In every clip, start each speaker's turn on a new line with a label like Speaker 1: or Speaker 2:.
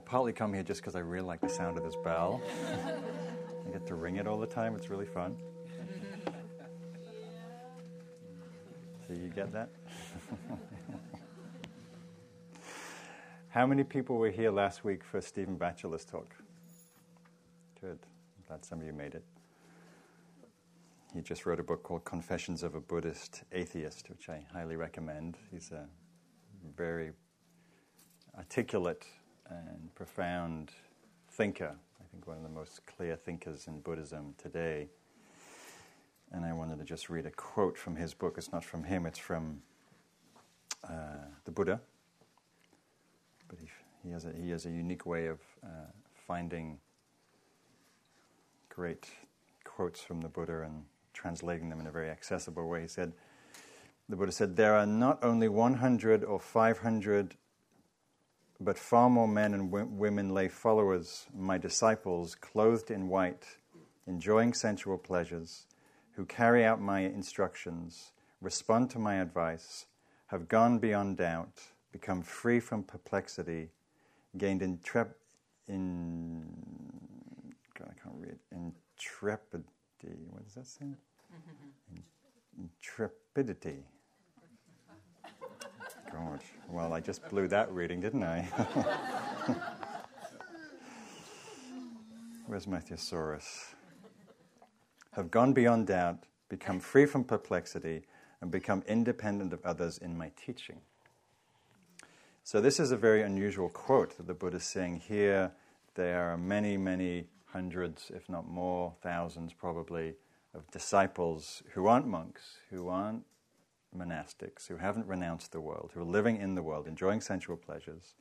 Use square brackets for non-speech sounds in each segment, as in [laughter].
Speaker 1: partly come here just because I really like the sound of this bell. [laughs] I get to ring it all the time. It's really fun. [laughs] So you get that? [laughs] How many people were here last week for Stephen Batchelor's talk? Good. Glad some of you made it. He just wrote a book called Confessions of a Buddhist Atheist, which I highly recommend. He's a very articulate and profound thinker. I think one of the most clear thinkers in Buddhism today. And I wanted to just read a quote from his book. It's not from him, it's from uh, the Buddha. But he, he, has a, he has a unique way of uh, finding great quotes from the Buddha and translating them in a very accessible way. He said, the Buddha said, There are not only 100 or 500, but far more men and w- women lay followers, my disciples, clothed in white, enjoying sensual pleasures, who carry out my instructions, respond to my advice, have gone beyond doubt, become free from perplexity, gained intrep- in God, I can't read intrepidity. What does that say? Mm-hmm. Intrepidity. Gosh, well, I just blew that reading, didn't I? [laughs] Where's my thesaurus? Have gone beyond doubt, become free from perplexity, and become independent of others in my teaching. So, this is a very unusual quote that the Buddha is saying here. There are many, many hundreds, if not more, thousands probably, of disciples who aren't monks, who aren't monastics, who haven't renounced the world, who are living in the world, enjoying sensual pleasures,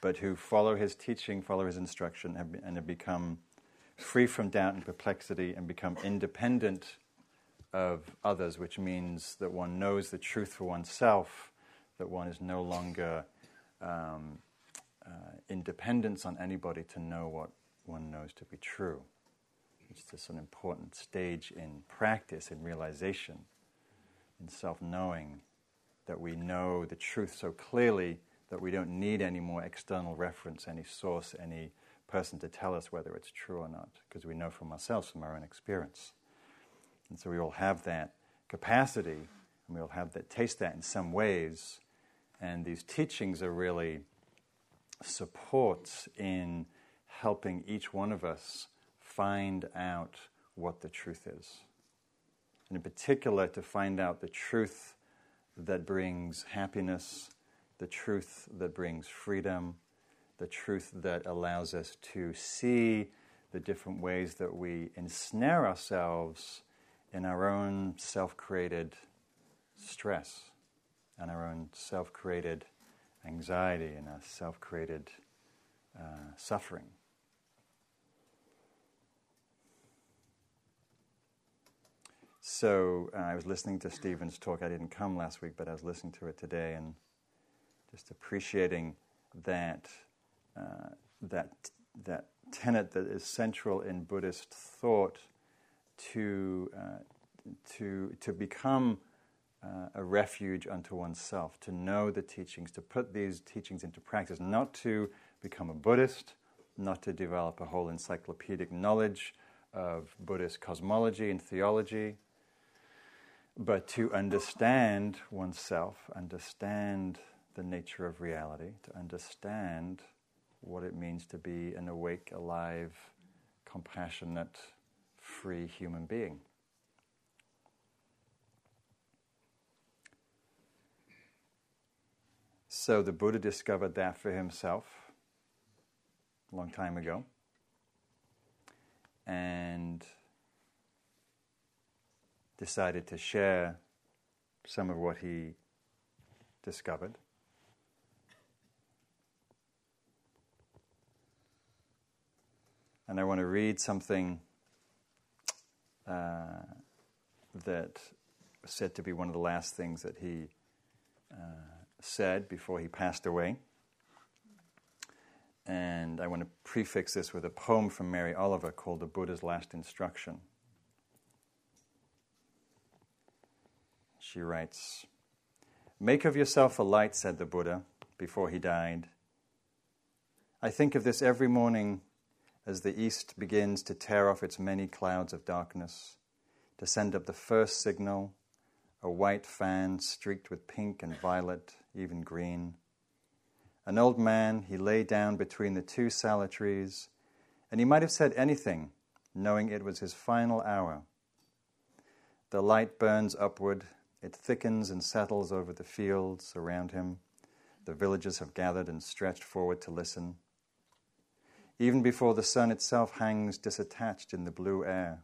Speaker 1: but who follow his teaching, follow his instruction, and have become free from doubt and perplexity and become independent of others, which means that one knows the truth for oneself, that one is no longer um, uh, independence on anybody to know what one knows to be true. It's just an important stage in practice, in realization, in self knowing that we know the truth so clearly that we don't need any more external reference, any source, any person to tell us whether it's true or not, because we know from ourselves, from our own experience. And so we all have that capacity, and we all have that taste that in some ways. And these teachings are really supports in helping each one of us find out what the truth is. And in particular, to find out the truth that brings happiness, the truth that brings freedom, the truth that allows us to see the different ways that we ensnare ourselves in our own self created stress and our own self created anxiety and our self created uh, suffering. So uh, I was listening to Stephen's talk. I didn't come last week, but I was listening to it today and just appreciating that uh, that that tenet that is central in Buddhist thought to uh, to to become uh, a refuge unto oneself, to know the teachings, to put these teachings into practice, not to become a Buddhist, not to develop a whole encyclopedic knowledge of Buddhist cosmology and theology, but to understand oneself, understand the nature of reality, to understand what it means to be an awake, alive, compassionate, free human being. So the Buddha discovered that for himself a long time ago. And decided to share some of what he discovered. And I want to read something uh, that was said to be one of the last things that he uh, said before he passed away. And I want to prefix this with a poem from Mary Oliver called The Buddha's Last Instruction. She writes Make of yourself a light, said the Buddha before he died. I think of this every morning as the east begins to tear off its many clouds of darkness, to send up the first signal, a white fan streaked with pink and violet, even green. An old man, he lay down between the two sala trees, and he might have said anything, knowing it was his final hour. The light burns upward, it thickens and settles over the fields around him. The villagers have gathered and stretched forward to listen. Even before the sun itself hangs disattached in the blue air.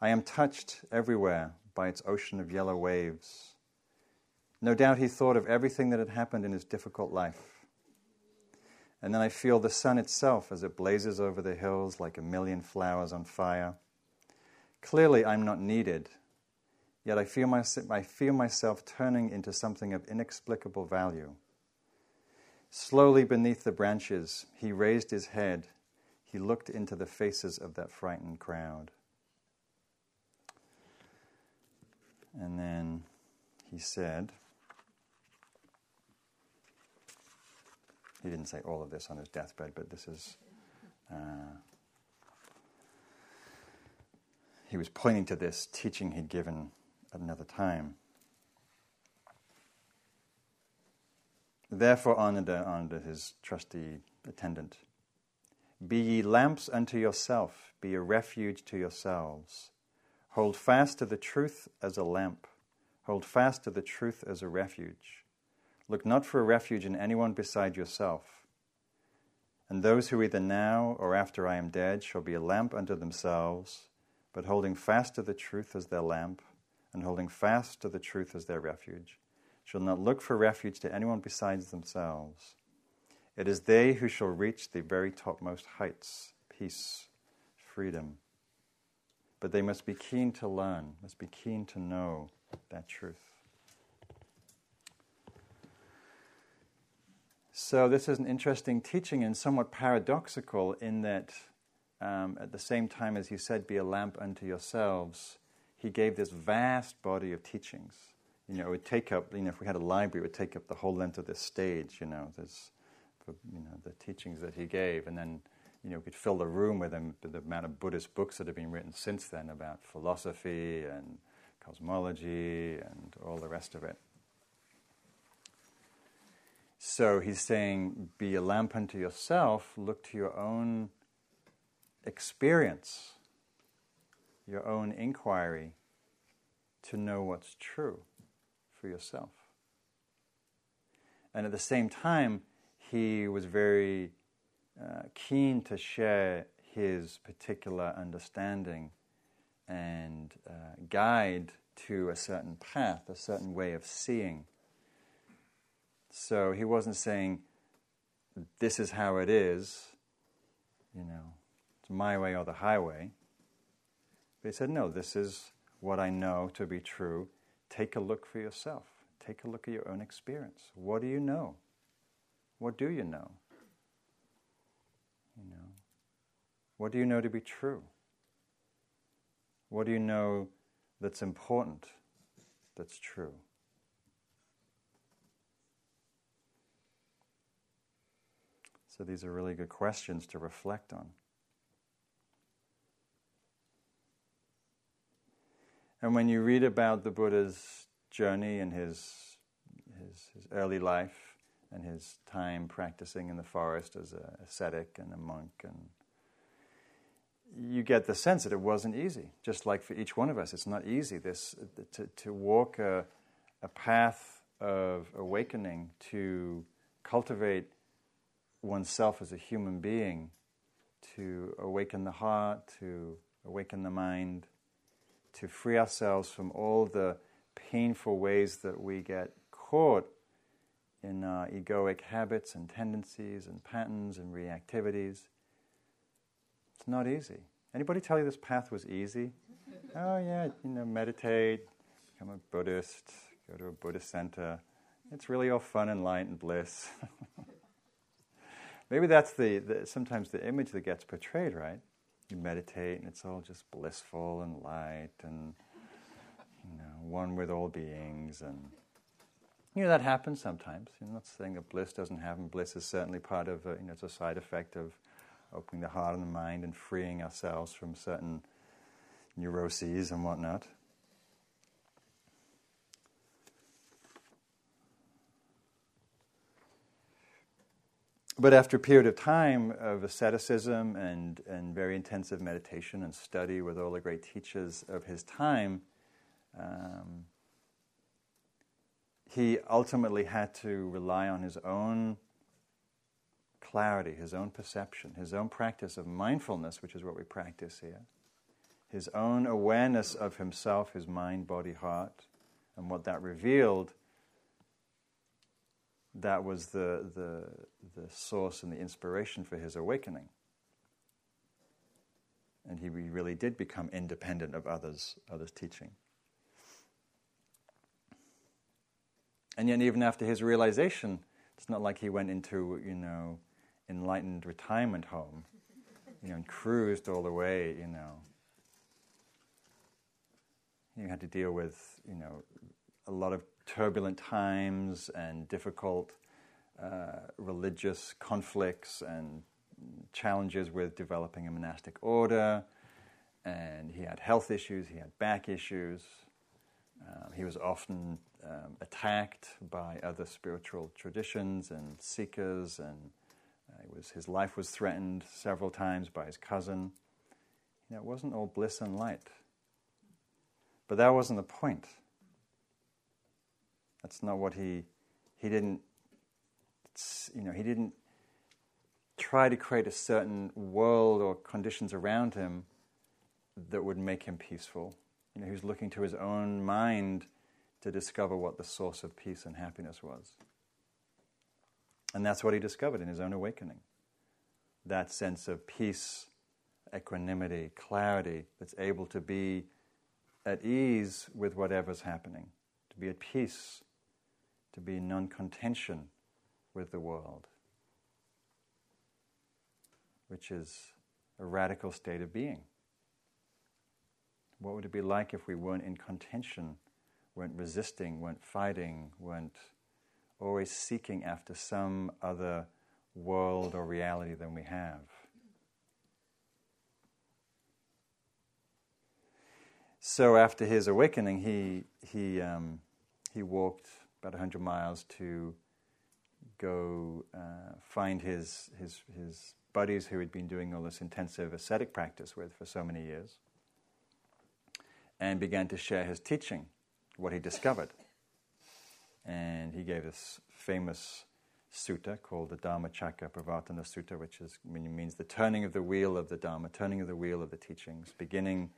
Speaker 1: I am touched everywhere by its ocean of yellow waves. No doubt he thought of everything that had happened in his difficult life. And then I feel the sun itself as it blazes over the hills like a million flowers on fire. Clearly, I'm not needed Yet I feel, my, I feel myself turning into something of inexplicable value. Slowly beneath the branches, he raised his head. He looked into the faces of that frightened crowd. And then he said, he didn't say all of this on his deathbed, but this is. Uh, he was pointing to this teaching he'd given at another time. Therefore, Ananda, Ananda, his trusty attendant, be ye lamps unto yourself, be a refuge to yourselves. Hold fast to the truth as a lamp, hold fast to the truth as a refuge. Look not for a refuge in anyone beside yourself. And those who either now or after I am dead shall be a lamp unto themselves, but holding fast to the truth as their lamp, and holding fast to the truth as their refuge, shall not look for refuge to anyone besides themselves. It is they who shall reach the very topmost heights peace, freedom. But they must be keen to learn, must be keen to know that truth. So, this is an interesting teaching and somewhat paradoxical in that um, at the same time as you said, be a lamp unto yourselves, he gave this vast body of teachings. You know, it would take up, you know, if we had a library, it would take up the whole length of this stage, you know, this, you know, the teachings that he gave. And then, you know, we could fill the room with them, the amount of Buddhist books that have been written since then about philosophy and cosmology and all the rest of it. So he's saying, be a lamp unto yourself, look to your own experience your own inquiry to know what's true for yourself. And at the same time, he was very uh, keen to share his particular understanding and uh, guide to a certain path, a certain way of seeing. So he wasn't saying, this is how it is, you know, it's my way or the highway. They said, No, this is what I know to be true. Take a look for yourself. Take a look at your own experience. What do you know? What do you know? You know, what do you know to be true? What do you know that's important, that's true? So these are really good questions to reflect on. And when you read about the Buddha's journey and his, his, his early life and his time practicing in the forest as an ascetic and a monk, and you get the sense that it wasn't easy. Just like for each one of us, it's not easy. This to, to walk a, a path of awakening, to cultivate oneself as a human being, to awaken the heart, to awaken the mind, to free ourselves from all the painful ways that we get caught in our egoic habits and tendencies and patterns and reactivities. It's not easy. Anybody tell you this path was easy? [laughs] oh yeah, you know, meditate, become a Buddhist, go to a Buddhist center. It's really all fun and light and bliss. [laughs] Maybe that's the, the sometimes the image that gets portrayed, right? You meditate and it's all just blissful and light and you know one with all beings and You know, that happens sometimes. I'm not saying that bliss doesn't happen. Bliss is certainly part of, uh, you know, it's a side effect of opening the heart and the mind and freeing ourselves from certain neuroses and whatnot. But after a period of time of asceticism and, and very intensive meditation and study with all the great teachers of his time, um, he ultimately had to rely on his own clarity, his own perception, his own practice of mindfulness, which is what we practice here, his own awareness of himself, his mind, body, heart, and what that revealed that was the, the, the source and the inspiration for his awakening. And he really did become independent of others, others' teaching. And yet, even after his realization, it's not like he went into, you know, enlightened retirement home, [laughs] you know, and cruised all the way, you know. He had to deal with, you know, a lot of turbulent times and difficult uh, religious conflicts and challenges with developing a monastic order. And he had health issues, he had back issues. Um, he was often um, attacked by other spiritual traditions and seekers, and uh, was, his life was threatened several times by his cousin. You know, it wasn't all bliss and light. But that wasn't the point. That's not what he, he didn't, you know, he didn't try to create a certain world or conditions around him that would make him peaceful. You know, he was looking to his own mind to discover what the source of peace and happiness was. And that's what he discovered in his own awakening. That sense of peace, equanimity, clarity that's able to be at ease with whatever's happening, to be at peace to be in non contention with the world, which is a radical state of being. What would it be like if we weren't in contention, weren't resisting, weren't fighting, weren't always seeking after some other world or reality than we have? So after his awakening, he, he, um, he walked about 100 miles to go uh, find his, his, his buddies who had been doing all this intensive ascetic practice with for so many years and began to share his teaching, what he discovered. And he gave this famous sutta called the Dhammacakka Pravartana Sutta, which is, means the turning of the wheel of the Dharma, turning of the wheel of the teachings, beginning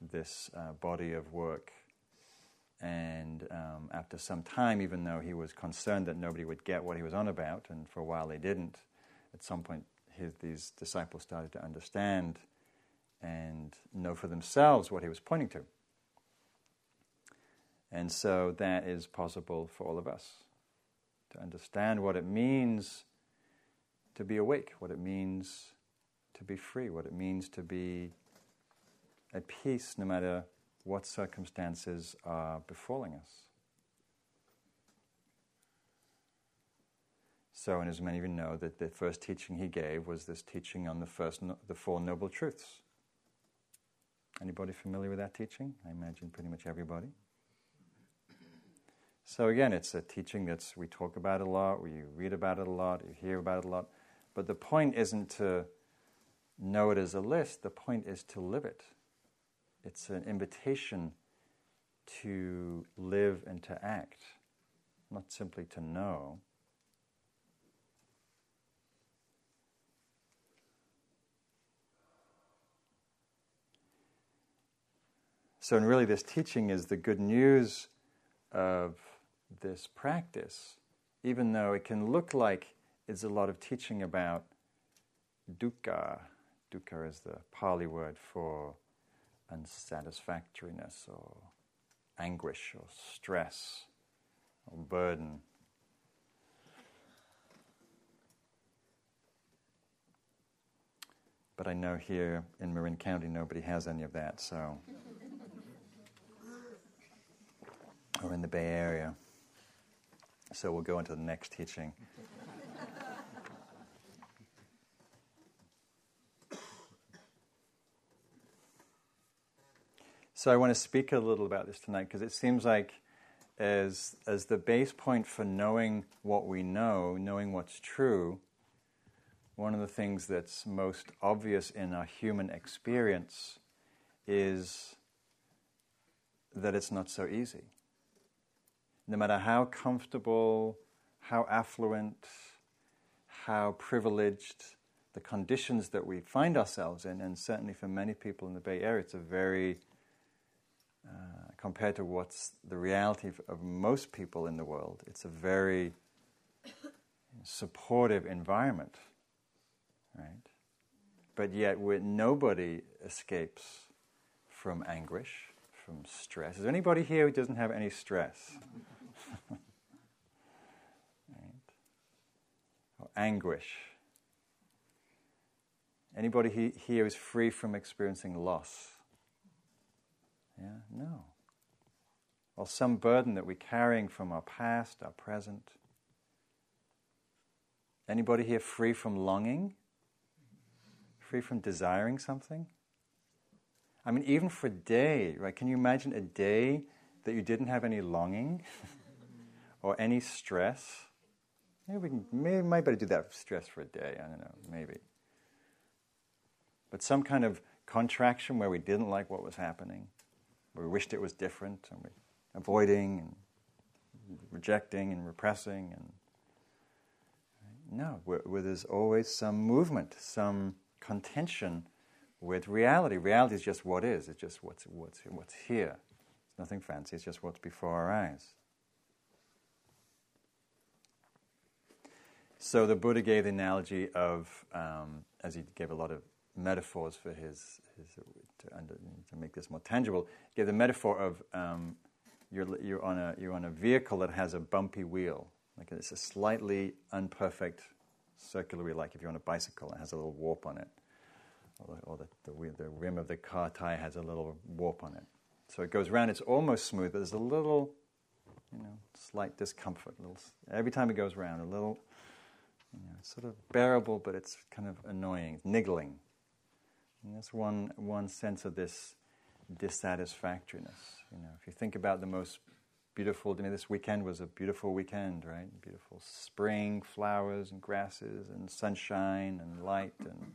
Speaker 1: this uh, body of work and um, after some time, even though he was concerned that nobody would get what he was on about, and for a while they didn't, at some point his, these disciples started to understand and know for themselves what he was pointing to. And so that is possible for all of us to understand what it means to be awake, what it means to be free, what it means to be at peace no matter what circumstances are befalling us. So, and as many of you know, that the first teaching he gave was this teaching on the first, no, the Four Noble Truths. Anybody familiar with that teaching? I imagine pretty much everybody. So again, it's a teaching that's we talk about a lot, we read about it a lot, you hear about it a lot. But the point isn't to know it as a list. The point is to live it it's an invitation to live and to act, not simply to know. So, and really, this teaching is the good news of this practice, even though it can look like it's a lot of teaching about dukkha. Dukkha is the Pali word for unsatisfactoriness or anguish or stress or burden. But I know here in Marin County nobody has any of that, so. or in the Bay Area. So we'll go into the next teaching. So I want to speak a little about this tonight because it seems like as as the base point for knowing what we know, knowing what's true, one of the things that's most obvious in our human experience is that it's not so easy. No matter how comfortable, how affluent, how privileged the conditions that we find ourselves in, and certainly for many people in the Bay Area, it's a very, uh, compared to what's the reality of, most people in the world, it's a very supportive environment, right? But yet, nobody escapes from anguish from stress. Is there anybody here who doesn't have any stress? [laughs] right? Or anguish. Anybody he, here is free from experiencing loss? Yeah? No. Or some burden that we're carrying from our past, our present. Anybody here free from longing? Free from desiring something? I mean, even for a day, right? Can you imagine a day that you didn't have any longing [laughs] or any stress? Maybe we can, maybe might better do that stress for a day. I don't know, maybe. But some kind of contraction where we didn't like what was happening, we wished it was different, and we avoiding and rejecting and repressing, and no, where, where there's always some movement, some contention with reality. Reality is just what is, it's just what's, what's, what's here. It's nothing fancy, it's just what's before our eyes. So the Buddha gave the analogy of, um, as he gave a lot of metaphors for his, his to, under, to, make this more tangible, he gave the metaphor of um, you're, you're, on a, you're on a vehicle that has a bumpy wheel. Like it's a slightly unperfect circular wheel, like if you're on a bicycle, it has a little warp on it or, the, or the, the, the, rim of the car tire has a little warp on it. So it goes around, it's almost smooth, but there's a little, you know, slight discomfort. Little, every time it goes around, a little, you know, sort of bearable, but it's kind of annoying, niggling. And that's one, one sense of this dissatisfactoriness. You know, if you think about the most beautiful, I mean, this weekend was a beautiful weekend, right? Beautiful spring, flowers and grasses and sunshine and light and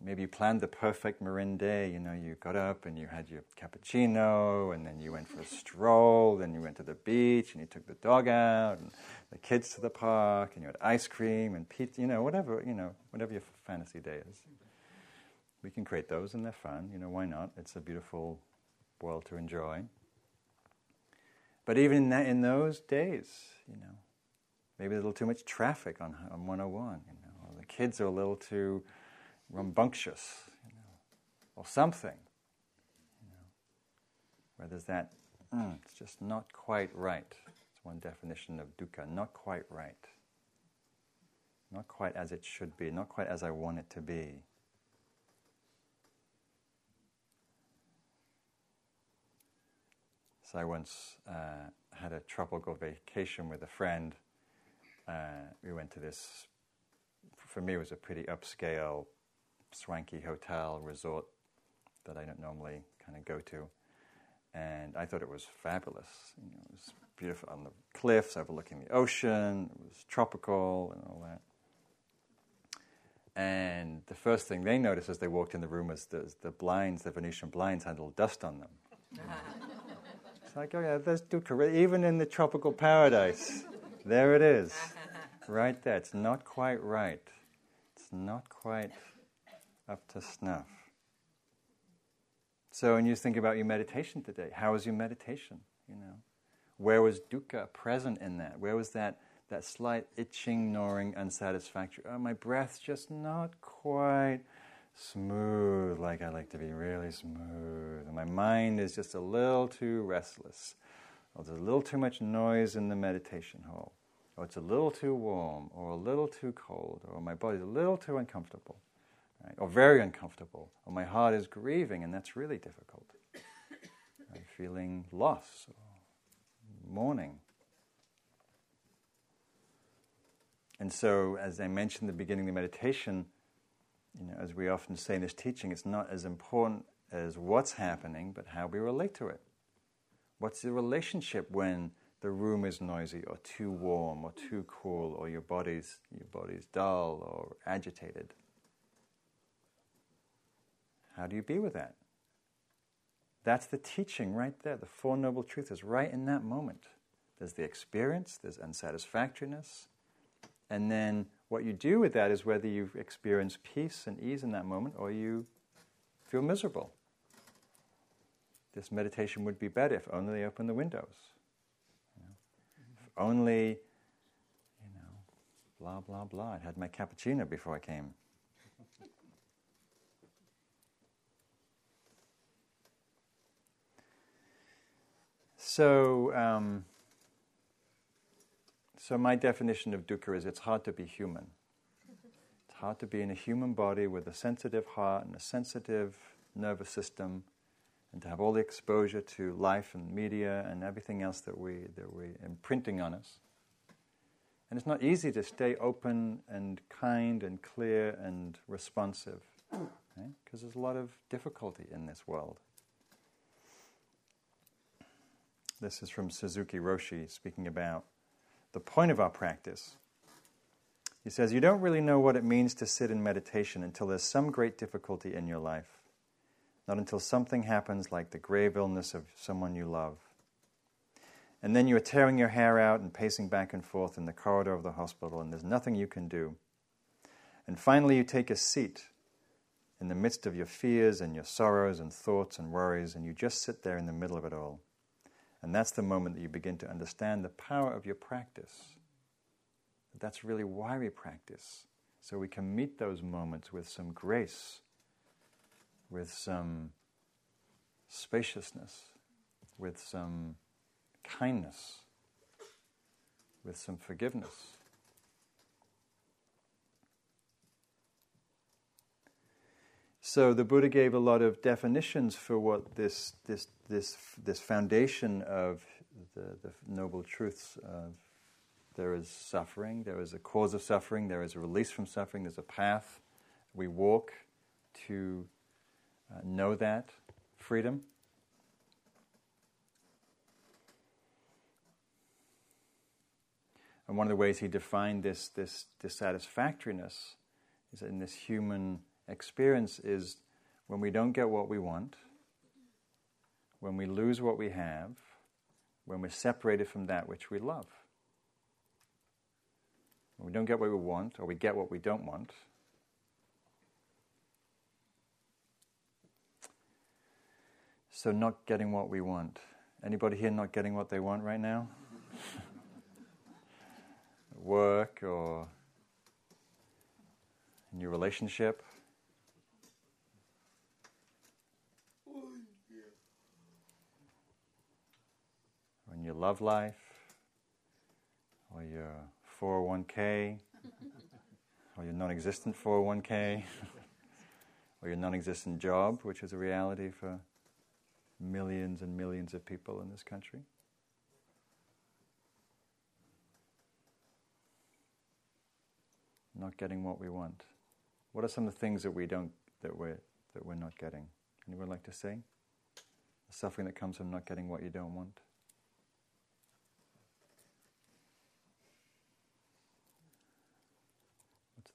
Speaker 1: Maybe you planned the perfect Marin day. You know, you got up and you had your cappuccino, and then you went for a [laughs] stroll, then you went to the beach, and you took the dog out, and the kids to the park, and you had ice cream and pizza. You know, whatever you know, whatever your fantasy day is. We can create those, and they're fun. You know, why not? It's a beautiful world to enjoy. But even in, that, in those days, you know, maybe a little too much traffic on, on 101. You know, or the kids are a little too rambunctious, you know, or something, you know, where there's that, mm, it's just not quite right. It's one definition of dukkha, not quite right. Not quite as it should be, not quite as I want it to be. So I once uh, had a tropical vacation with a friend. Uh, we went to this, for me, it was a pretty upscale swanky hotel resort that I don't normally kind of go to. And I thought it was fabulous. You know, it was beautiful on the cliffs overlooking the ocean. It was tropical and all that. And the first thing they noticed as they walked in the room was the, the blinds, the Venetian blinds, had a little dust on them. [laughs] like, oh yeah, there's dukkha. Even in the tropical paradise, there it is, [laughs] right there. It's not quite right. It's not quite up to snuff. So when you think about your meditation today, how was your meditation? You know, where was dukkha present in that? Where was that that slight itching, gnawing, unsatisfactory? Oh, my breath's just not quite smooth like I like to be, really smooth. And my mind is just a little too restless. Or there's a little too much noise in the meditation hall. Or it's a little too warm, or a little too cold, or my body's a little too uncomfortable right? or very uncomfortable, or my heart is grieving, and that's really difficult. [coughs] I'm feeling loss, or mourning. and so, as I mentioned in the beginning of the meditation, you know, as we often say in this teaching, it's not as important as what's happening, but how we relate to it. What's the relationship when the room is noisy or too warm or too cool or your body's your body's dull or agitated? How do you be with that? That's the teaching right there. The Four Noble Truths is right in that moment. There's the experience, there's unsatisfactoriness, and then what you do with that is whether you experience peace and ease in that moment or you feel miserable. This meditation would be better if only they opened the windows. You know? If only, you know, blah, blah, blah. I had my cappuccino before I came. [laughs] So, um, so my definition of dukkha is it's hard to be human. It's hard to be in a human body with a sensitive heart and a sensitive nervous system, and to have all the exposure to life and media and everything else that we that we imprinting on us. And it's not easy to stay open and kind and clear and responsive, because there's a lot of difficulty in this world. This is from Suzuki Roshi speaking about the point of our practice. He says, You don't really know what it means to sit in meditation until there's some great difficulty in your life, not until something happens like the grave illness of someone you love. And then you are tearing your hair out and pacing back and forth in the corridor of the hospital, and there's nothing you can do. And finally, you take a seat in the midst of your fears and your sorrows and thoughts and worries, and you just sit there in the middle of it all. And that's the moment that you begin to understand the power of your practice. That's really why we practice. So we can meet those moments with some grace, with some spaciousness, with some kindness, with some forgiveness. So the Buddha gave a lot of definitions for what this this this this foundation of the, the noble truths of there is suffering, there is a cause of suffering, there is a release from suffering, there's a path we walk to uh, know that freedom. And one of the ways he defined this, this dissatisfactoriness is in this human experience is when we don't get what we want, when we lose what we have, when we're separated from that which we love. When we don't get what we want, or we get what we don't want, So not getting what we want. Anybody here not getting what they want right now? [laughs] Work or in your relationship? in your love life, or your 401k, or your non existent 401k, [laughs] or your non existent job, which is a reality for millions and millions of people in this country. Not getting what we want. What are some of the things that we don't that we're that we're not getting? Anyone like to say? The suffering that comes from not getting what you don't want.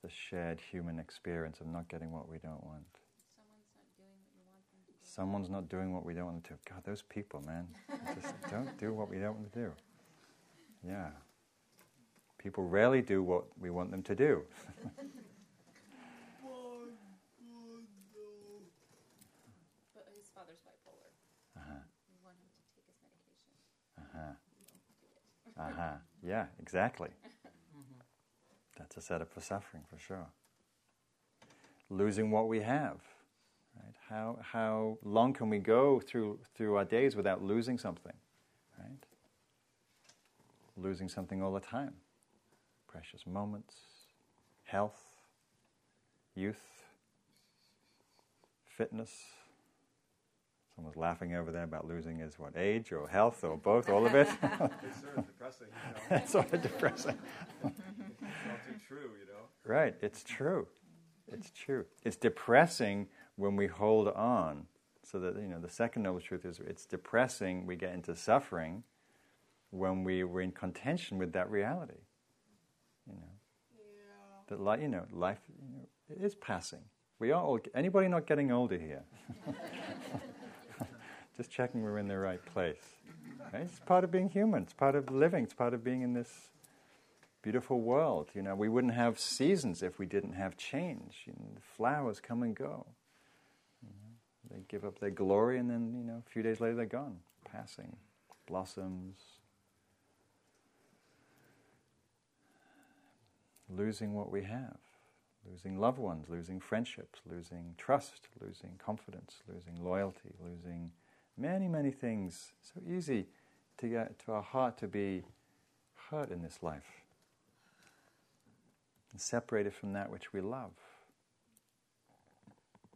Speaker 1: The shared human experience of not getting what we don't want. Someone's not doing what you want them to do. Someone's not doing what we don't want them to. Do. God, those people, man, [laughs] just don't do what we don't want to do. Yeah. People rarely do what we want them to do. [laughs]
Speaker 2: but his father's bipolar.
Speaker 1: Uh-huh.
Speaker 2: We want him to take his medication.
Speaker 1: Uh-huh. uh-huh. Yeah, exactly. That's a setup for suffering, for sure. Losing what we have. Right? How, how long can we go through, through our days without losing something? Right? Losing something all the time. Precious moments, health, youth, fitness, Someone's laughing over there about losing his what age or health or both, all of it. [laughs]
Speaker 3: It's sort of depressing, you know.
Speaker 1: it's sort of depressing.
Speaker 3: It's all too true, you know.
Speaker 1: Right, it's true. It's true. It's depressing when we hold on. So that you know, the second noble truth is it's depressing. We get into suffering when we were in contention with that reality. You know, that li- you know, life you know, it is passing. We are all. Anybody not getting older here? [laughs] Just checking we're in the right place. Right? It's part of being human. It's part of living. It's part of being in this beautiful world. You know, we wouldn't have seasons if we didn't have change. You know, the flowers come and go. You know, they give up their glory, and then you know, a few days later they're gone, passing, blossoms, losing what we have, losing loved ones, losing friendships, losing trust, losing confidence, losing loyalty, losing many, many things. So easy to get to our heart to be hurt in this life and separated from that which we love.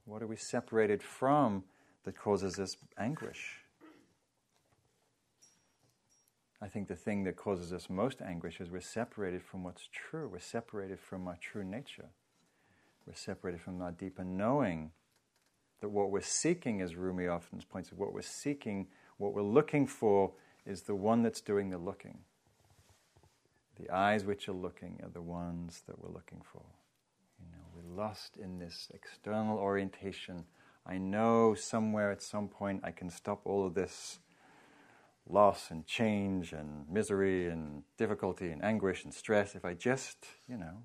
Speaker 1: What are we separated from that causes us anguish? I think the thing that causes us most anguish is we're separated from what's true. We're separated from our true nature. We're separated from our deeper knowing that what we're seeking, as Rumi often points out, what we're seeking, what we're looking for, is the one that's doing the looking. The eyes which are looking are the ones that we're looking for. You know, we're lost in this external orientation. I know somewhere at some point I can stop all of this loss and change and misery and difficulty and anguish and stress if I just, you know,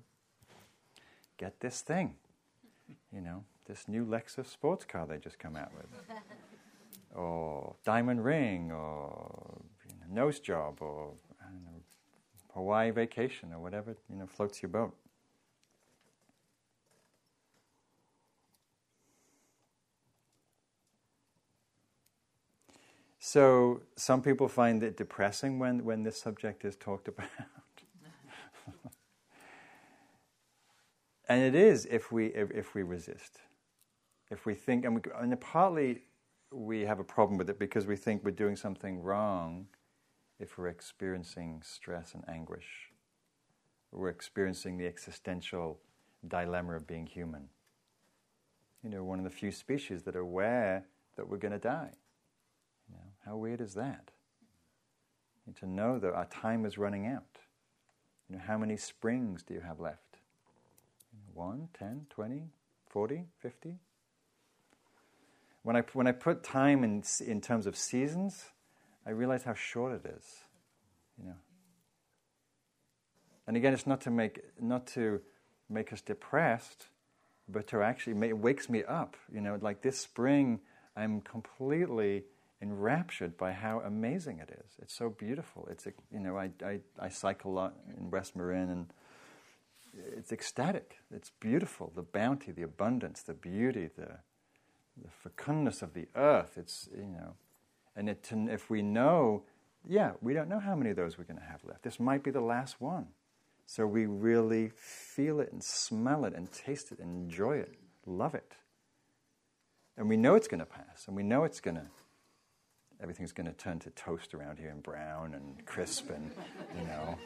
Speaker 1: get this thing. You know, this new Lexus sports car they just come out with. or diamond ring or you know, nose job or know, Hawaii vacation or whatever, you know, floats your boat. So some people find it depressing when, when this subject is talked about. [laughs] and it is if we, if, if, we resist. If we think, and, we, and partly we have a problem with it because we think we're doing something wrong if we're experiencing stress and anguish. We're experiencing the existential dilemma of being human. You know, one of the few species that are aware that we're going to die. You know, how weird is that? And to know that our time is running out. You know, how many springs do you have left? One, ten, twenty, forty, fifty? When I, when I put time in, in terms of seasons, I realize how short it is. You know. And again, it's not to make not to make us depressed, but to actually make, it wakes me up. You know, like this spring, I'm completely enraptured by how amazing it is. It's so beautiful. It's you know, I I, I cycle a lot in West Marin and. It's ecstatic. It's beautiful. The bounty, the abundance, the beauty, the, the fecundness of the earth. It's you know, and it, if we know, yeah, we don't know how many of those we're going to have left. This might be the last one. So we really feel it and smell it and taste it and enjoy it, love it. And we know it's going to pass, and we know it's going to, everything's going to turn to toast around here and brown and crisp and, you know.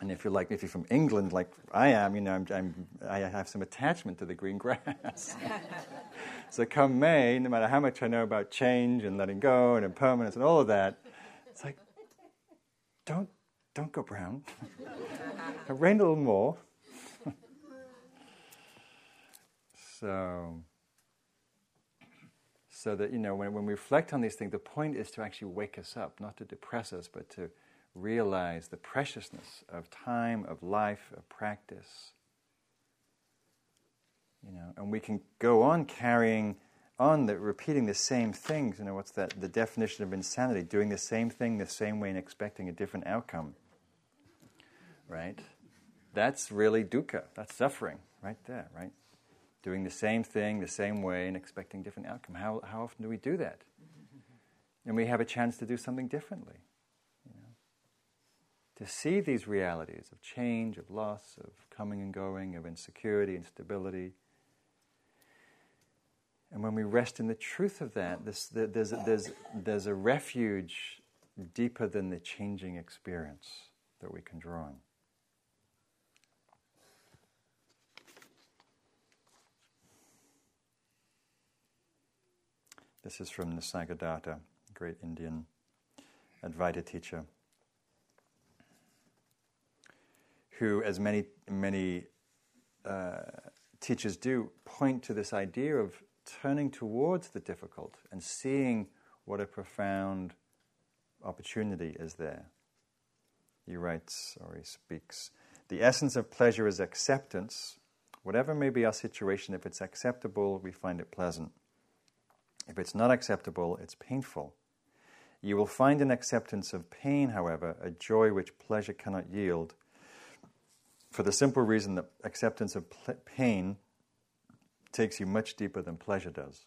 Speaker 1: And if you're like, if you're from England, like I am, you know, I'm, I'm, i have some attachment to the green grass. [laughs] so come May, no matter how much I know about change and letting go and impermanence and all of that, it's like, don't, don't go brown. [laughs] Rain a little more. [laughs] so, so that you know, when, when we reflect on these things, the point is to actually wake us up, not to depress us, but to realize the preciousness of time, of life, of practice. You know, and we can go on carrying on the, repeating the same things. You know, what's that? The definition of insanity: doing the same thing the same way and expecting a different outcome. Right? That's really dukkha. That's suffering, right there. Right? Doing the same thing the same way and expecting different outcome. How how often do we do that? And we have a chance to do something differently to see these realities of change, of loss, of coming and going, of insecurity, instability, And when we rest in the truth of that, this, there's, a, there's, there's a refuge deeper than the changing experience that we can draw on. This is from the Nisargadatta, great Indian Advaita teacher, who, as many many uh, teachers do, point to this idea of turning towards the difficult and seeing what a profound opportunity is there. He writes or he speaks The essence of pleasure is acceptance. Whatever may be our situation, if it's acceptable, we find it pleasant. If it's not acceptable, it's painful. You will find in acceptance of pain, however, a joy which pleasure cannot yield, for the simple reason that acceptance of pl- pain takes you much deeper than pleasure does.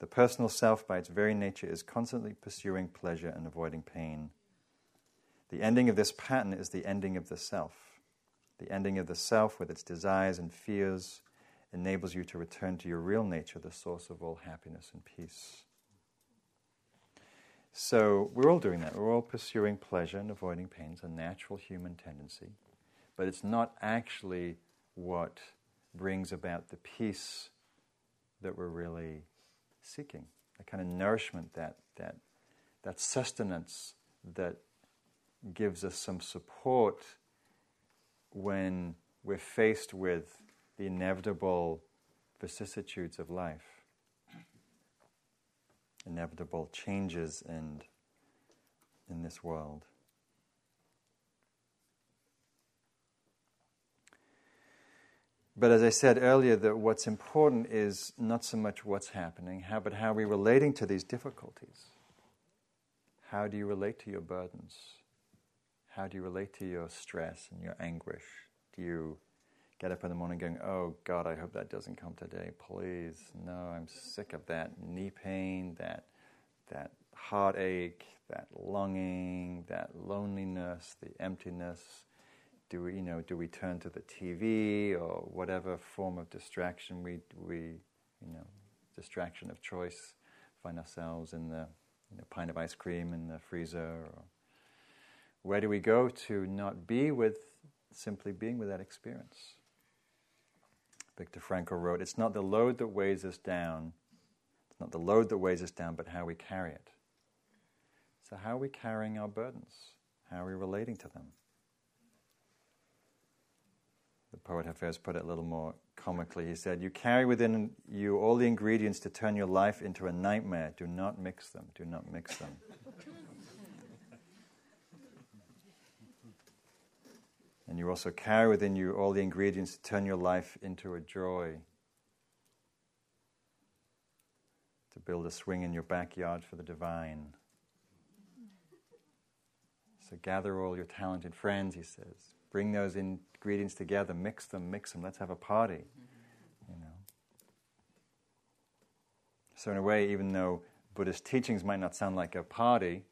Speaker 1: The personal self, by its very nature, is constantly pursuing pleasure and avoiding pain. The ending of this pattern is the ending of the self. The ending of the self, with its desires and fears, enables you to return to your real nature, the source of all happiness and peace. So we're all doing that. We're all pursuing pleasure and avoiding pain. It's a natural human tendency. But it's not actually what brings about the peace that we're really seeking. The kind of nourishment, that, that, that sustenance that gives us some support when we're faced with the inevitable vicissitudes of life, inevitable changes in, in this world. But as I said earlier, that what's important is not so much what's happening, how, but how are we're relating to these difficulties. How do you relate to your burdens? How do you relate to your stress and your anguish? Do you get up in the morning going, oh God, I hope that doesn't come today, please. No, I'm sick of that knee pain, that, that heartache, that longing, that loneliness, the emptiness. Do we, you know, do we turn to the TV or whatever form of distraction we, we you know, distraction of choice, find ourselves in the you know, pint of ice cream in the freezer? Or where do we go to not be with simply being with that experience? Viktor Frankl wrote, It's not the load that weighs us down, it's not the load that weighs us down, but how we carry it. So, how are we carrying our burdens? How are we relating to them? The poet Hafez put it a little more comically. He said, You carry within you all the ingredients to turn your life into a nightmare. Do not mix them. Do not mix them. [laughs] And you also carry within you all the ingredients to turn your life into a joy. To build a swing in your backyard for the divine. So gather all your talented friends, he says. Bring those ingredients together, mix them, mix them. Let's have a party. You know. So in a way, even though Buddhist teachings might not sound like a party,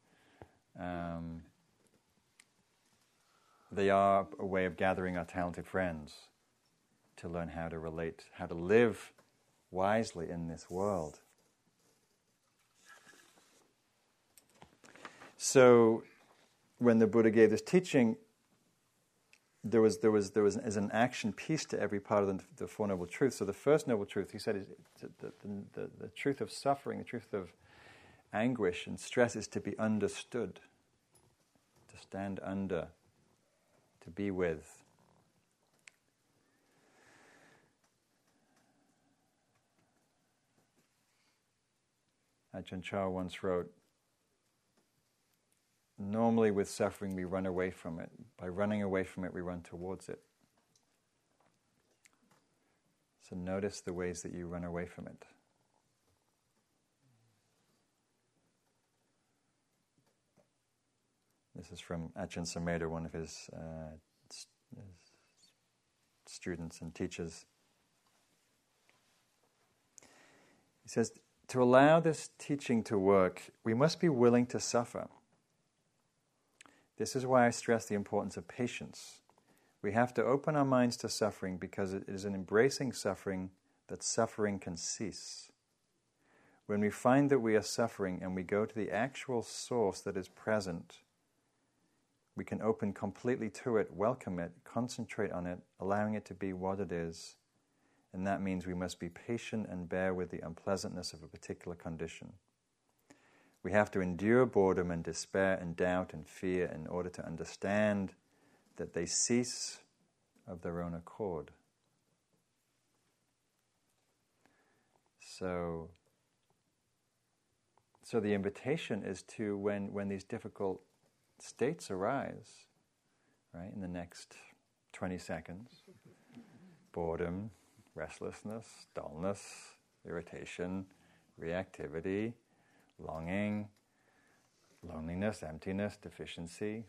Speaker 1: um, they are a way of gathering our talented friends to learn how to relate, how to live wisely in this world. So, when the Buddha gave this teaching, there was there was there was as an action piece to every part of the, the Four Noble Truths. So the first noble truth, he said, is the, the, the, truth of suffering, the truth of anguish and stress is to be understood, to stand under to be with. Ajahn Chah once wrote, Normally, with suffering, we run away from it. By running away from it, we run towards it. So, notice the ways that you run away from it. This is from Ajahn Sumedho, one of his, uh, his students and teachers. He says, to allow this teaching to work, we must be willing to suffer. This is why I stress the importance of patience. We have to open our minds to suffering because it is in embracing suffering that suffering can cease. when we find that we are suffering and we go to the actual source that is present, we can open completely to it, welcome it, concentrate on it, allowing it to be what it is. And that means we must be patient and bear with the unpleasantness of a particular condition. We have to endure boredom and despair and doubt and fear in order to understand that they cease of their own accord. So, so the invitation is to when, when these difficult states arise, right, in the next 20 seconds boredom, restlessness, dullness, irritation, reactivity, longing, loneliness, emptiness, deficiency.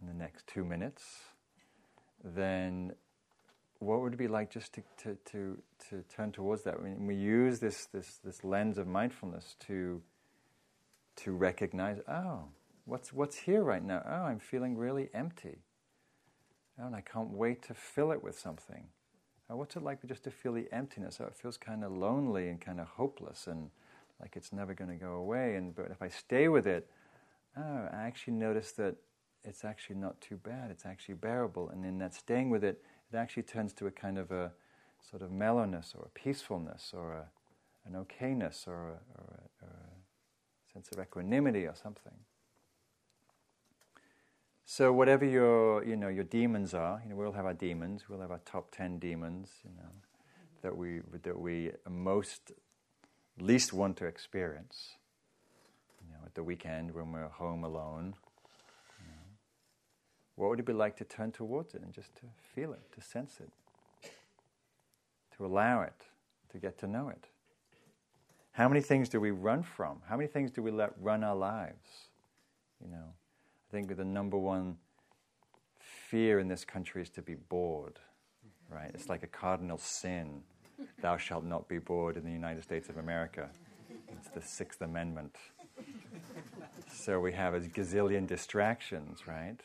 Speaker 1: In the next two minutes, then what would it be like just to, to, to, to turn towards that? When we use this, this, this lens of mindfulness to, to recognize, oh, what's, what's here right now? Oh, I'm feeling really empty. Oh, and I can't wait to fill it with something. Oh, what's it like just to feel the emptiness? Oh, it feels kind of lonely and kind of hopeless and like it's never going to go away. And but if I stay with it, oh, I actually notice that it's actually not too bad. It's actually bearable. And in that staying with it, it actually turns to a kind of a sort of mellowness or a peacefulness or a, an okayness or a, or, a, or a sense of equanimity or something. So whatever your you know your demons are, you know we all have our demons. We'll have our top ten demons, you know, that we that we most least want to experience. You know, at the weekend when we're home alone, what would it be like to turn towards it and just to feel it, to sense it, to allow it, to get to know it? How many things do we run from? How many things do we let run our lives? You know, I think the number one fear in this country is to be bored, right? It's like a cardinal sin. Thou shalt not be bored in the United States of America. It's the Sixth Amendment. So we have a gazillion distractions, right?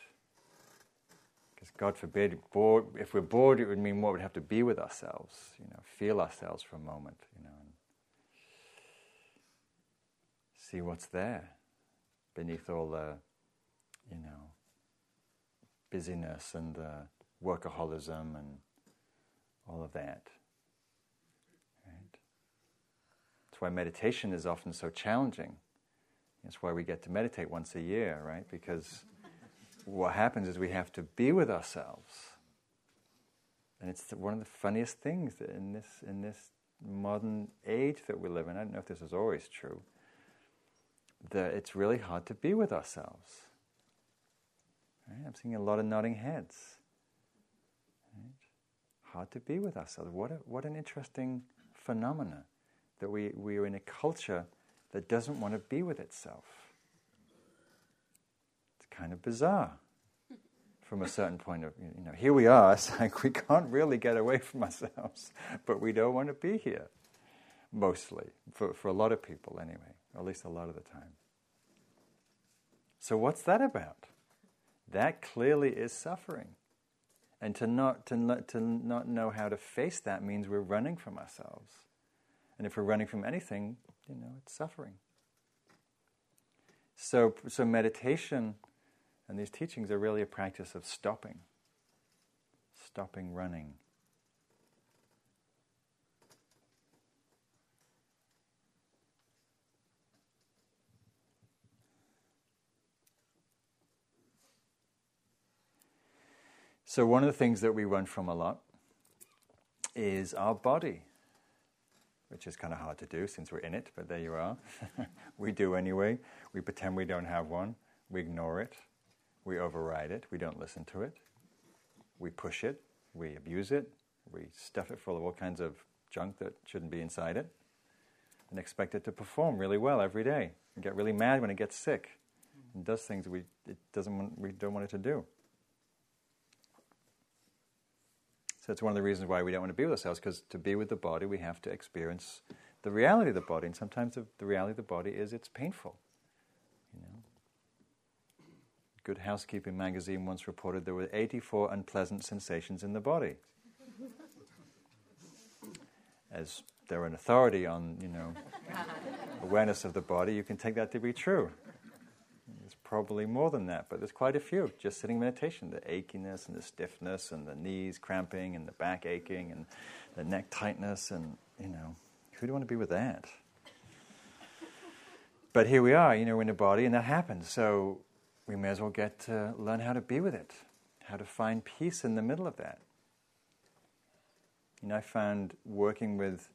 Speaker 1: Because God forbid, bored, if we're bored, it would mean what would have to be with ourselves, you know, feel ourselves for a moment, you know, and see what's there beneath all the, you know, busyness and the workaholism and all of that. Right? That's why meditation is often so challenging. That's why we get to meditate once a year, right? Because what happens is we have to be with ourselves. And it's one of the funniest things in this, in this modern age that we live in. I don't know if this is always true. That it's really hard to be with ourselves. Right? I'm seeing a lot of nodding heads. Right? Hard to be with ourselves. What, a, what an interesting phenomena that we, we are in a culture that doesn't want to be with itself It's kind of bizarre from a certain point of you know here we are it's like we can't really get away from ourselves but we don't want to be here mostly for, for a lot of people anyway at least a lot of the time so what's that about that clearly is suffering. And to not to to not know how to face that means we're running from ourselves. And if we're running from anything you know it's suffering. So so meditation and these teachings are really a practice of stopping, stopping running. So, one of the things that we run from a lot is our body, which is kind of hard to do since we're in it, but there you are. [laughs] we do anyway. We pretend we don't have one, we ignore it. We override it, we don't listen to it, we push it, we abuse it, we stuff it full of all kinds of junk that shouldn't be inside it, and expect it to perform really well every day, and get really mad when it gets sick and does things we, it doesn't want, we don't want it to do. It's one of the reasons why we don't want to be with ourselves, because to be with the body, we have to experience the reality of the body, and sometimes the, the reality of the body is it's painful. You know? Good Housekeeping magazine once reported there were 84 unpleasant sensations in the body. As they're an authority on, you know, [laughs] awareness of the body, you can take that to be true. Probably more than that, but there's quite a few. Just sitting meditation, the achiness and the stiffness and the knees cramping and the back aching and the neck tightness and, you know, who do you want to be with that? But here we are, you know, we're in a body and that happens. So we may as well get to learn how to be with it, how to find peace in the middle of that. You know, I found working with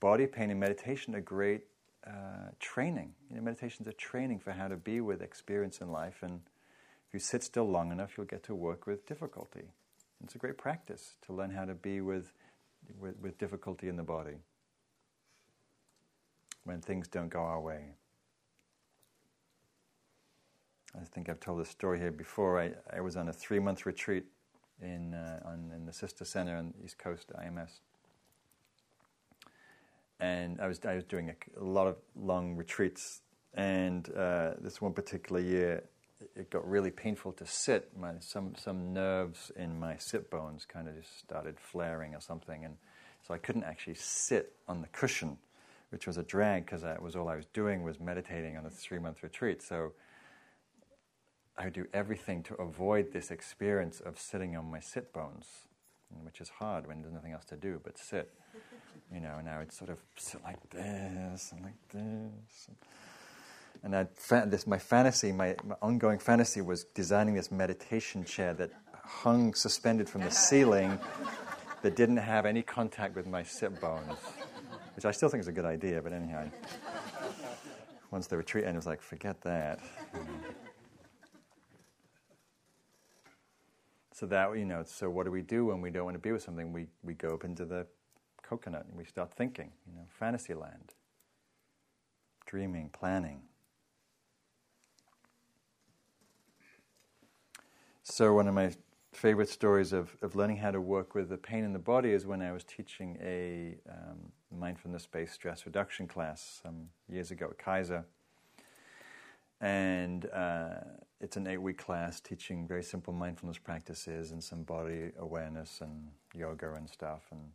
Speaker 1: body pain in meditation a great uh, training. You know, meditation is a training for how to be with experience in life, and if you sit still long enough, you'll get to work with difficulty. It's a great practice to learn how to be with, with, with difficulty in the body when things don't go our way. I think I've told this story here before. I, I was on a three month retreat in, uh, on, in the Sister Center on the East Coast, IMS. And I was, I was doing a, a lot of long retreats. And uh, this one particular year, it got really painful to sit. My, some, some nerves in my sit bones kind of just started flaring or something. And so I couldn't actually sit on the cushion, which was a drag because that was all I was doing was meditating on a three month retreat. So I would do everything to avoid this experience of sitting on my sit bones, which is hard when there's nothing else to do but sit. You know, and I would sort of sit like this and like this. And I'd fa- this, my fantasy, my, my ongoing fantasy was designing this meditation chair that hung suspended from the uh-huh. ceiling that didn't have any contact with my sit bones, which I still think is a good idea, but anyhow. Once the retreat ended, I was like, forget that. You know. So that, you know, so what do we do when we don't want to be with something? We, we go up into the coconut and we start thinking, you know, fantasy land, dreaming, planning. So one of my favorite stories of, of learning how to work with the pain in the body is when I was teaching a um, mindfulness-based stress reduction class some years ago at Kaiser. And uh, it's an eight week class teaching very simple mindfulness practices and some body awareness and yoga and stuff. And,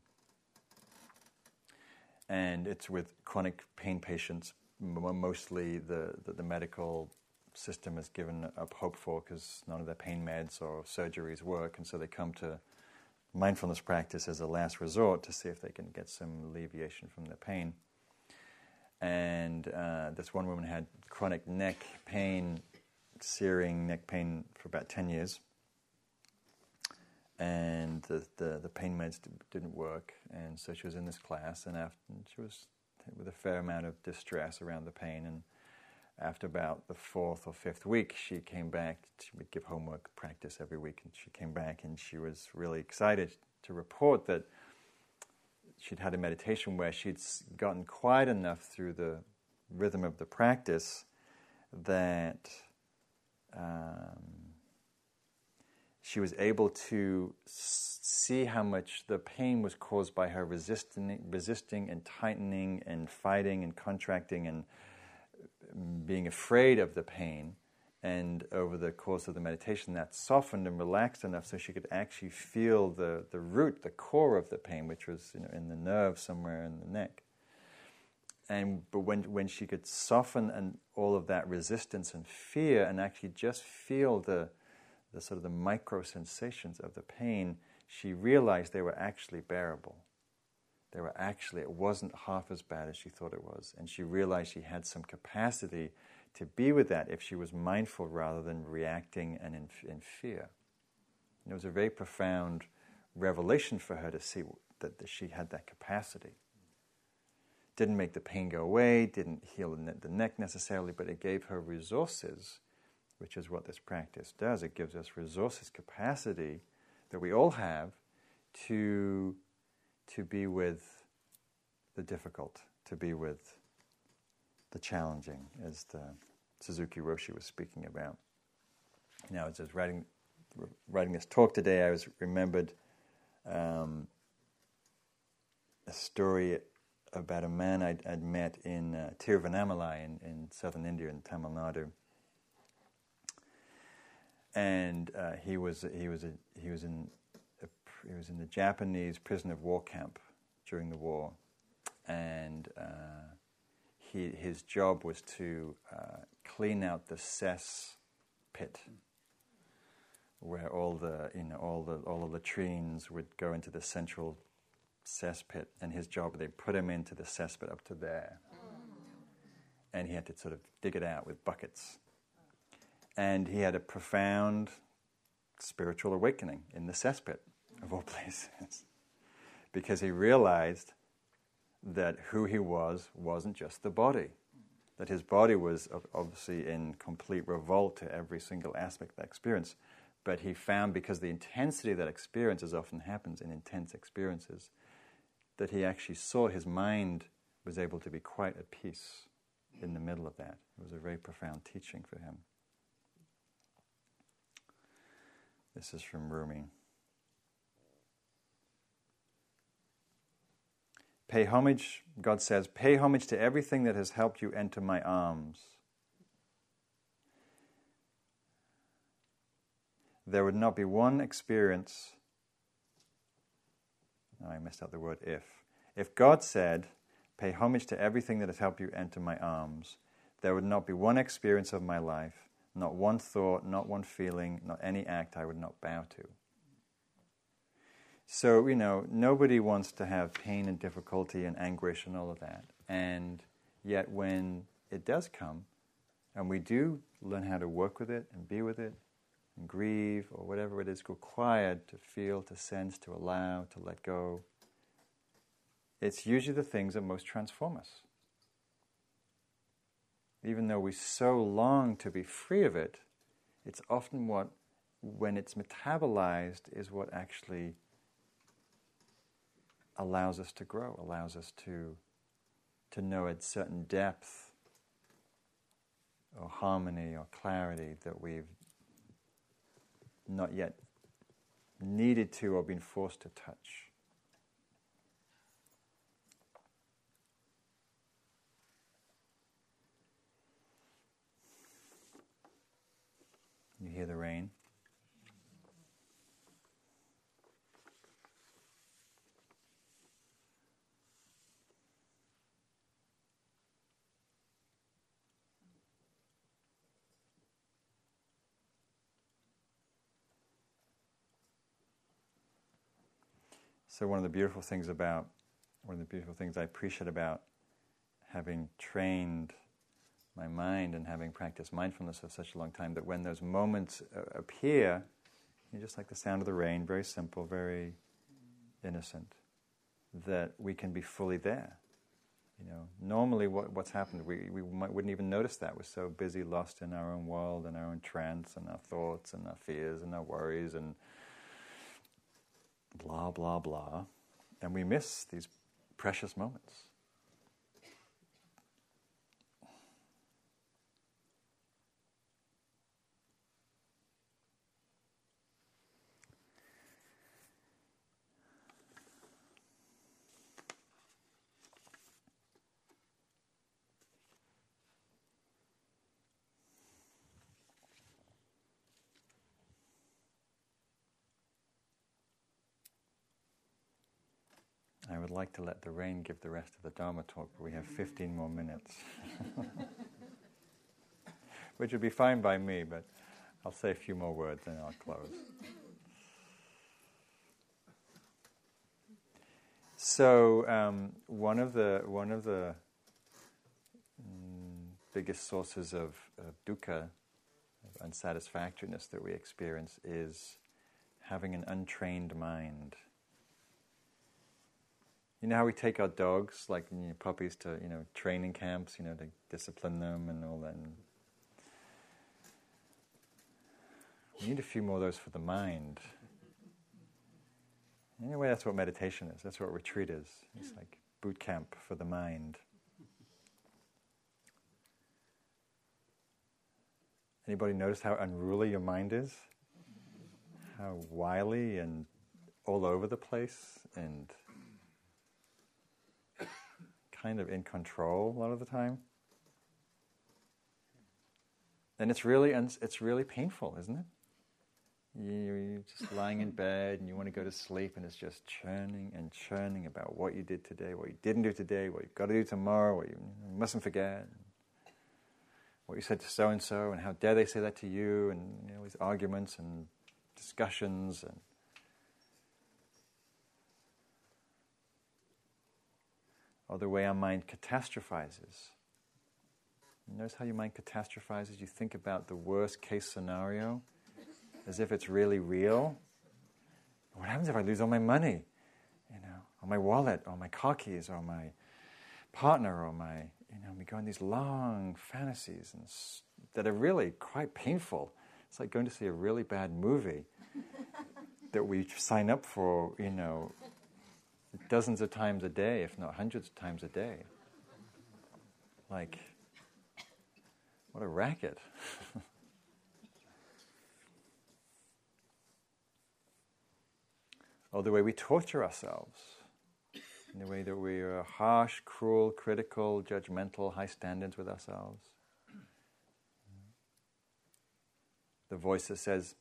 Speaker 1: and it's with chronic pain patients, mostly the, the, the medical system has given up hope for because none of their pain meds or surgeries work. And so they come to mindfulness practice as a last resort to see if they can get some alleviation from their pain. And uh, this one woman had chronic neck pain searing neck pain for about 10 years. And the, the, the pain meds didn't work. And so she was in this class, and after, she was with a fair amount of distress around the pain. And after about the fourth or fifth week, she came back. She would give homework practice every week, and she came back and she was really excited to report that she'd had a meditation where she'd gotten quiet enough through the rhythm of the practice that um, she was able to see how much the pain was caused by her resisting, resisting and tightening and fighting and contracting and mm, being afraid of the pain. And over the course of the meditation, that softened and relaxed enough so she could actually feel the, the root, the core of the pain, which was you know, in the nerve somewhere in the neck and but when when she could soften and all of that resistance and fear and actually just feel the the sort of the micro sensations of the pain, she realized they were actually bearable. They were actually it wasn't half as bad as she thought it was, and she realized she had some capacity to be with that if she was mindful rather than reacting and in, in fear. And it was a very profound revelation for her to see that, that she had that capacity didn't make the pain go away, didn't heal the neck necessarily, but it gave her resources, which is what this practice does. It gives us resources, capacity that we all have to, to be with the difficult, to be with the challenging, as the Suzuki Roshi was speaking about. Now, as I was writing, writing this talk today, I was remembered um, a story about a man I'd, I'd met in uh, Tiruvannamalai in, in, southern India, in Tamil Nadu. And uh, he was he was a, he was in a, he was in the Japanese prisoner of war camp during the war, and uh, he, his job was to uh, clean out the cess pit, where all the you know all the all the latrines would go into the central cesspit, and his job they put him into the cesspit up to there, and he had to sort of dig it out with buckets, and he had a profound spiritual awakening in the cesspit of all [laughs] places, because he realized that who he was wasn't just the body. That his body was obviously in complete revolt to every single aspect of that experience. But he found, because the intensity of that experience, as often happens in intense experiences, that he actually saw his mind was able to be quite at peace in the middle of that. It was a very profound teaching for him. This is from Rumi. Pay homage, God says, pay homage to everything that has helped you enter my arms. There would not be one experience. Oh, I messed up the word if. If God said, Pay homage to everything that has helped you enter my arms, there would not be one experience of my life, not one thought, not one feeling, not any act I would not bow to. So, you know, nobody wants to have pain and difficulty and anguish and all of that. And yet, when it does come, and we do learn how to work with it and be with it and grieve or whatever it is required to feel, to sense, to allow, to let go, it's usually the things that most transform us. Even though we so long to be free of it, it's often what, when it's metabolized, is what actually allows us to grow, allows us to, to know a certain depth or harmony or clarity that we've not yet needed to or been forced to touch. Hear the rain? So, one of the beautiful things about, one of the beautiful things I appreciate about having trained my mind and having practiced mindfulness for such a long time, that when those moments uh, appear, you just like the sound of the rain, very simple, very innocent, that we can be fully there. You know, normally what, what's happened, we, we might, wouldn't even notice that. We're so busy, lost in our own world and our own trance and our thoughts and our fears and our worries and blah, blah, blah, and we miss these precious moments. Would like to let the rain give the rest of the Dharma talk, but we have 15 more minutes. [laughs] Which would be fine by me, but I'll say a few more words and I'll close. So um, one of the one of the mm, biggest sources of, of dukkha, of unsatisfactoriness that we experience, is having an untrained mind. You know how we take our dogs, like you know, puppies, to you know training camps, you know, to discipline them and all that. And we need a few more of those for the mind. Anyway, that's what meditation is. That's what retreat is. It's like boot camp for the mind. Anybody notice how unruly your mind is? How wily and all over the place and kind of in control a lot of the time. And it's really it's really painful, isn't it? You're just lying in bed and you want to go to sleep, and it's just churning and churning about what you did today, what you didn't do today, what you've got to do tomorrow, what you mustn't forget, what you said to so and so, and how dare they say that to you, and you know, these arguments and discussions and or the way our mind catastrophizes. Notice how your mind catastrophizes? You think about the worst case scenario as if it's really real. What happens if I lose all my money? You know, or my wallet, or my car keys, or my partner, or my, you know, we go in these long fantasies and s- that are really quite painful. It's like going to see a really bad movie [laughs] that we sign up for, you know, dozens of times a day, if not hundreds of times a day. Like, what a racket. [laughs] or oh, the way we torture ourselves, in the way that we are harsh, cruel, critical, judgmental, high standards with ourselves. The voice that says,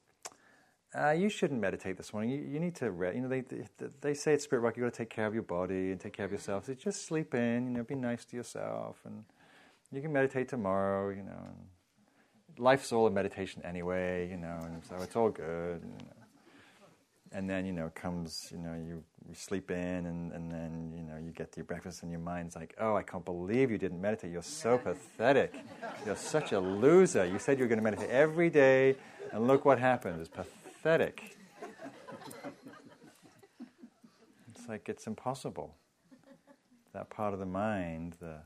Speaker 1: uh, you shouldn't meditate this morning. You, you need to rest. You know, they, they, they say at Spirit Rock, you've got to take care of your body and take care of yourself. So just sleep in, you know, be nice to yourself. And you can meditate tomorrow, you know. Life's all a meditation anyway, you know, and so it's all good. You know. And then, you know, comes, you know, you, you sleep in and, and then, you know, you get to your breakfast and your mind's like, oh, I can't believe you didn't meditate. You're so pathetic. You're such a loser. You said you were going to meditate every day and look what happened. It's pathetic. It's like it's impossible. That part of the mind, the,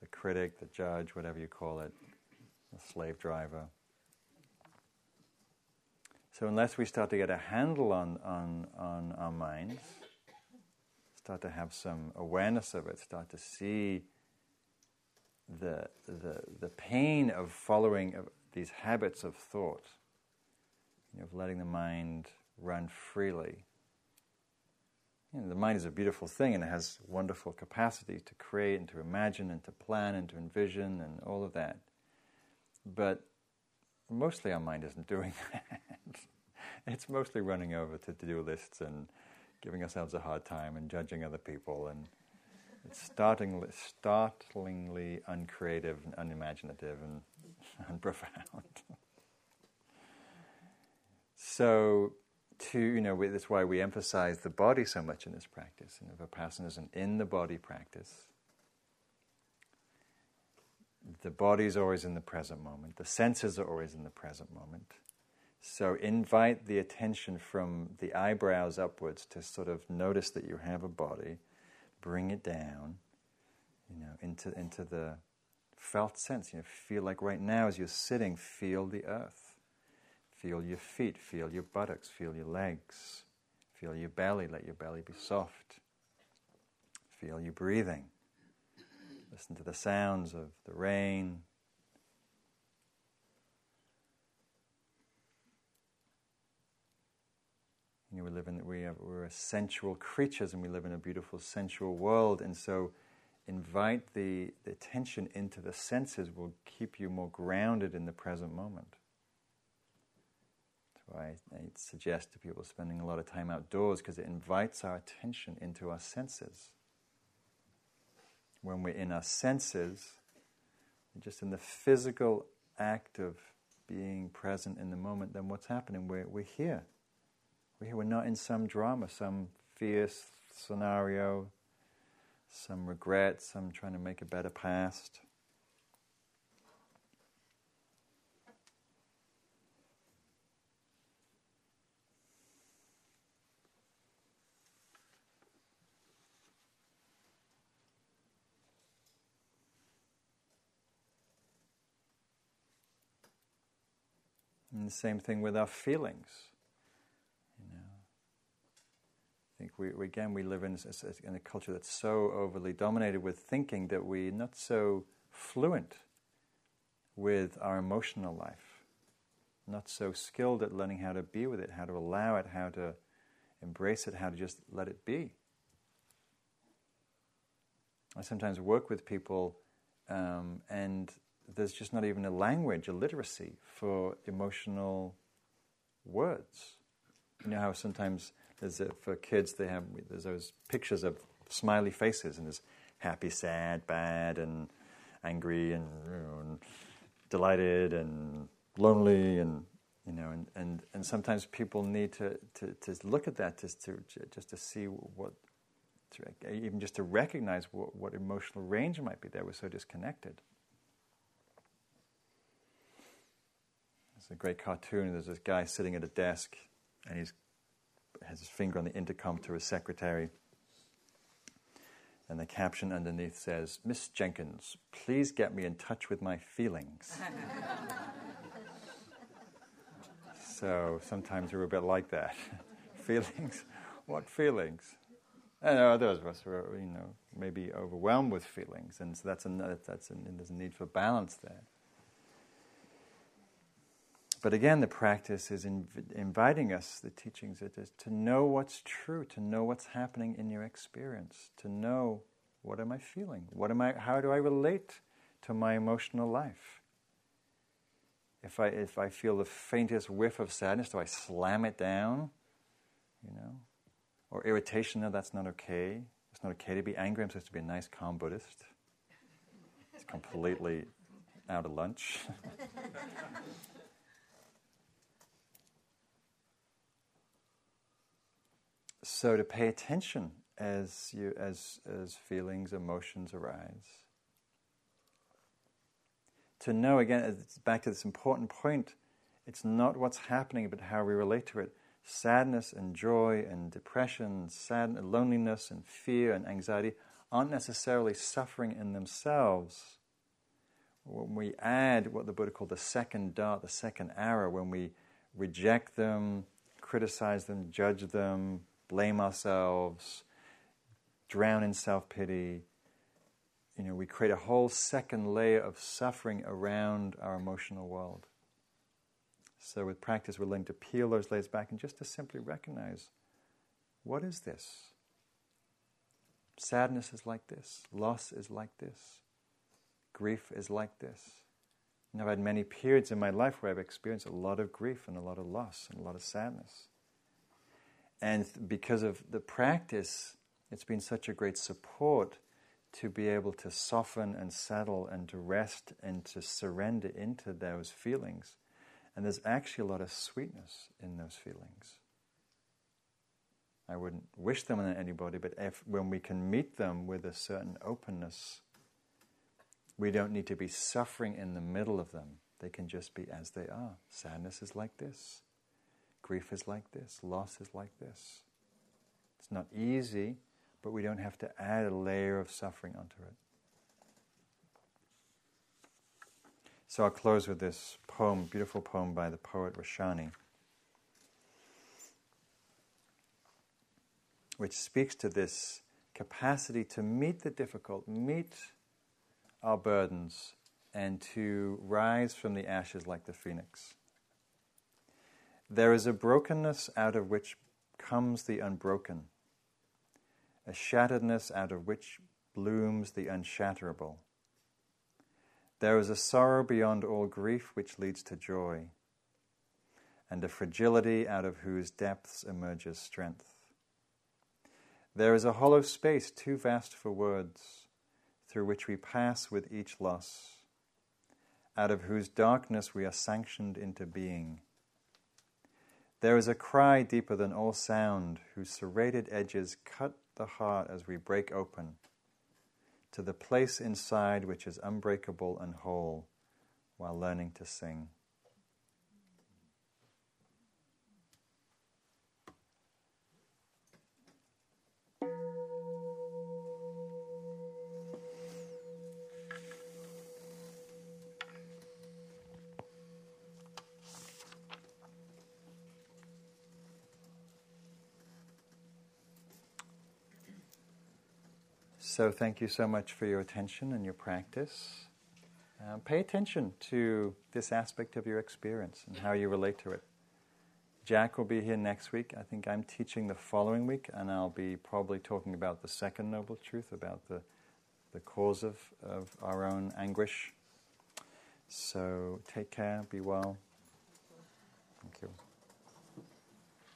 Speaker 1: the critic, the judge, whatever you call it, the slave driver. So unless we start to get a handle on, on, on our minds, start to have some awareness of it, start to see the, the, the pain of following these habits of thought, of letting the mind run freely. You know, the mind is a beautiful thing and it has wonderful capacity to create and to imagine and to plan and to envision and all of that. But mostly our mind isn't doing [laughs] that. it's mostly running over to to do lists and giving ourselves a hard time and judging other people. And it's startlingly, startlingly uncreative and unimaginative and [laughs] unprofound. So, to, you know, that's why we emphasize the body so much in this practice. And You know, Vipassana is an in the body practice. The body is always in the present moment. The senses are always in the present moment. So invite the attention from the eyebrows upwards to sort of notice that you have a body. Bring it down, you know, into into the felt sense. You know, feel like right now as you're sitting, feel the earth. Feel your feet, feel your buttocks, feel your legs, feel your belly, let your belly be soft. Feel your breathing. Listen to the sounds of the rain. You know, we live in we are, we're sensual creatures and we live in a beautiful sensual world, and so invite the, the attention into the senses will keep you more grounded in the present moment. I, I suggest to people spending a lot of time outdoors because it invites our attention into our senses. When we're in our senses, just in the physical act of being present in the moment, then what's happening? We're, we're here. We're here. We're not in some drama, some fierce scenario, some regret, some trying to make a better past. And the same thing with our feelings. You know, I think we, we again we live in a, in a culture that's so overly dominated with thinking that we're not so fluent with our emotional life, not so skilled at learning how to be with it, how to allow it, how to embrace it, how to just let it be. I sometimes work with people um, and there's just not even a language, a literacy for emotional words. You know how sometimes there's a, for kids they have there's those pictures of smiley faces and there's happy, sad, bad, and angry, and, you know, and delighted, and lonely, and you know, and, and, and sometimes people need to, to, to look at that just to just to see what, to, even just to recognize what, what emotional range might be there. We're so disconnected. There's a great cartoon. There's this guy sitting at a desk, and he's has his finger on the intercom to his secretary. And the caption underneath says, Miss Jenkins, please get me in touch with my feelings. [laughs] so sometimes we're a bit like that. [laughs] feelings? What feelings? And others of us are, you know, maybe overwhelmed with feelings, and so that's a, that's a, there's a need for balance there. But again, the practice is inv- inviting us, the teachings, it is to know what's true, to know what's happening in your experience, to know what am I feeling, what am I, how do I relate to my emotional life. If I if I feel the faintest whiff of sadness, do I slam it down? You know, or irritation? No, that's not okay. It's not okay to be angry. I'm supposed to be a nice, calm Buddhist. It's completely out of lunch. [laughs] So to pay attention as you as as feelings, emotions arise. To know again, it's back to this important point. It's not what's happening, but how we relate to it. Sadness and joy and depression, sad, loneliness and fear and anxiety aren't necessarily suffering in themselves. When we add what the Buddha called the second dart, the second arrow, when we reject them, criticize them, judge them, blame ourselves, drown in self pity. You know, we create a whole second layer of suffering around our emotional world. So, with practice, we're learning to peel those layers back and just to simply recognize what is this? Sadness is like this, loss is like this, grief is like this. And I've had many periods in my life where I've experienced a lot of grief and a lot of loss and a lot of sadness. And because of the practice, it's been such a great support to be able to soften and settle and to rest and to surrender into those feelings. And there's actually a lot of sweetness in those feelings. I wouldn't wish them on anybody, but if, when we can meet them with a certain openness, we don't need to be suffering in the middle of them. They can just be as they are. Sadness is like this. Grief is like this, loss is like this. It's not easy, but we don't have to add a layer of suffering onto it. So I'll close with this poem, beautiful poem by the poet Rashani, which speaks to this capacity to meet the difficult, meet our burdens, and to rise from the ashes like the phoenix. There is a brokenness out of which comes the unbroken, a shatteredness out of which blooms the unshatterable. There is a sorrow beyond all grief which leads to joy, and a fragility out of whose depths emerges strength. There is a hollow space too vast for words, through which we pass with each loss, out of whose darkness we are sanctioned into being there is a cry deeper than all sound, whose serrated edges cut the heart as we break open to the place inside which is unbreakable and whole while learning to sing. So, thank you so much for your attention and your practice. Um, pay attention to this aspect of your experience and how you relate to it. Jack will be here next week. I think I'm teaching the following week, and I'll be probably talking about the second noble truth, about the, the cause of, of our own anguish. So, take care, be well. Thank you.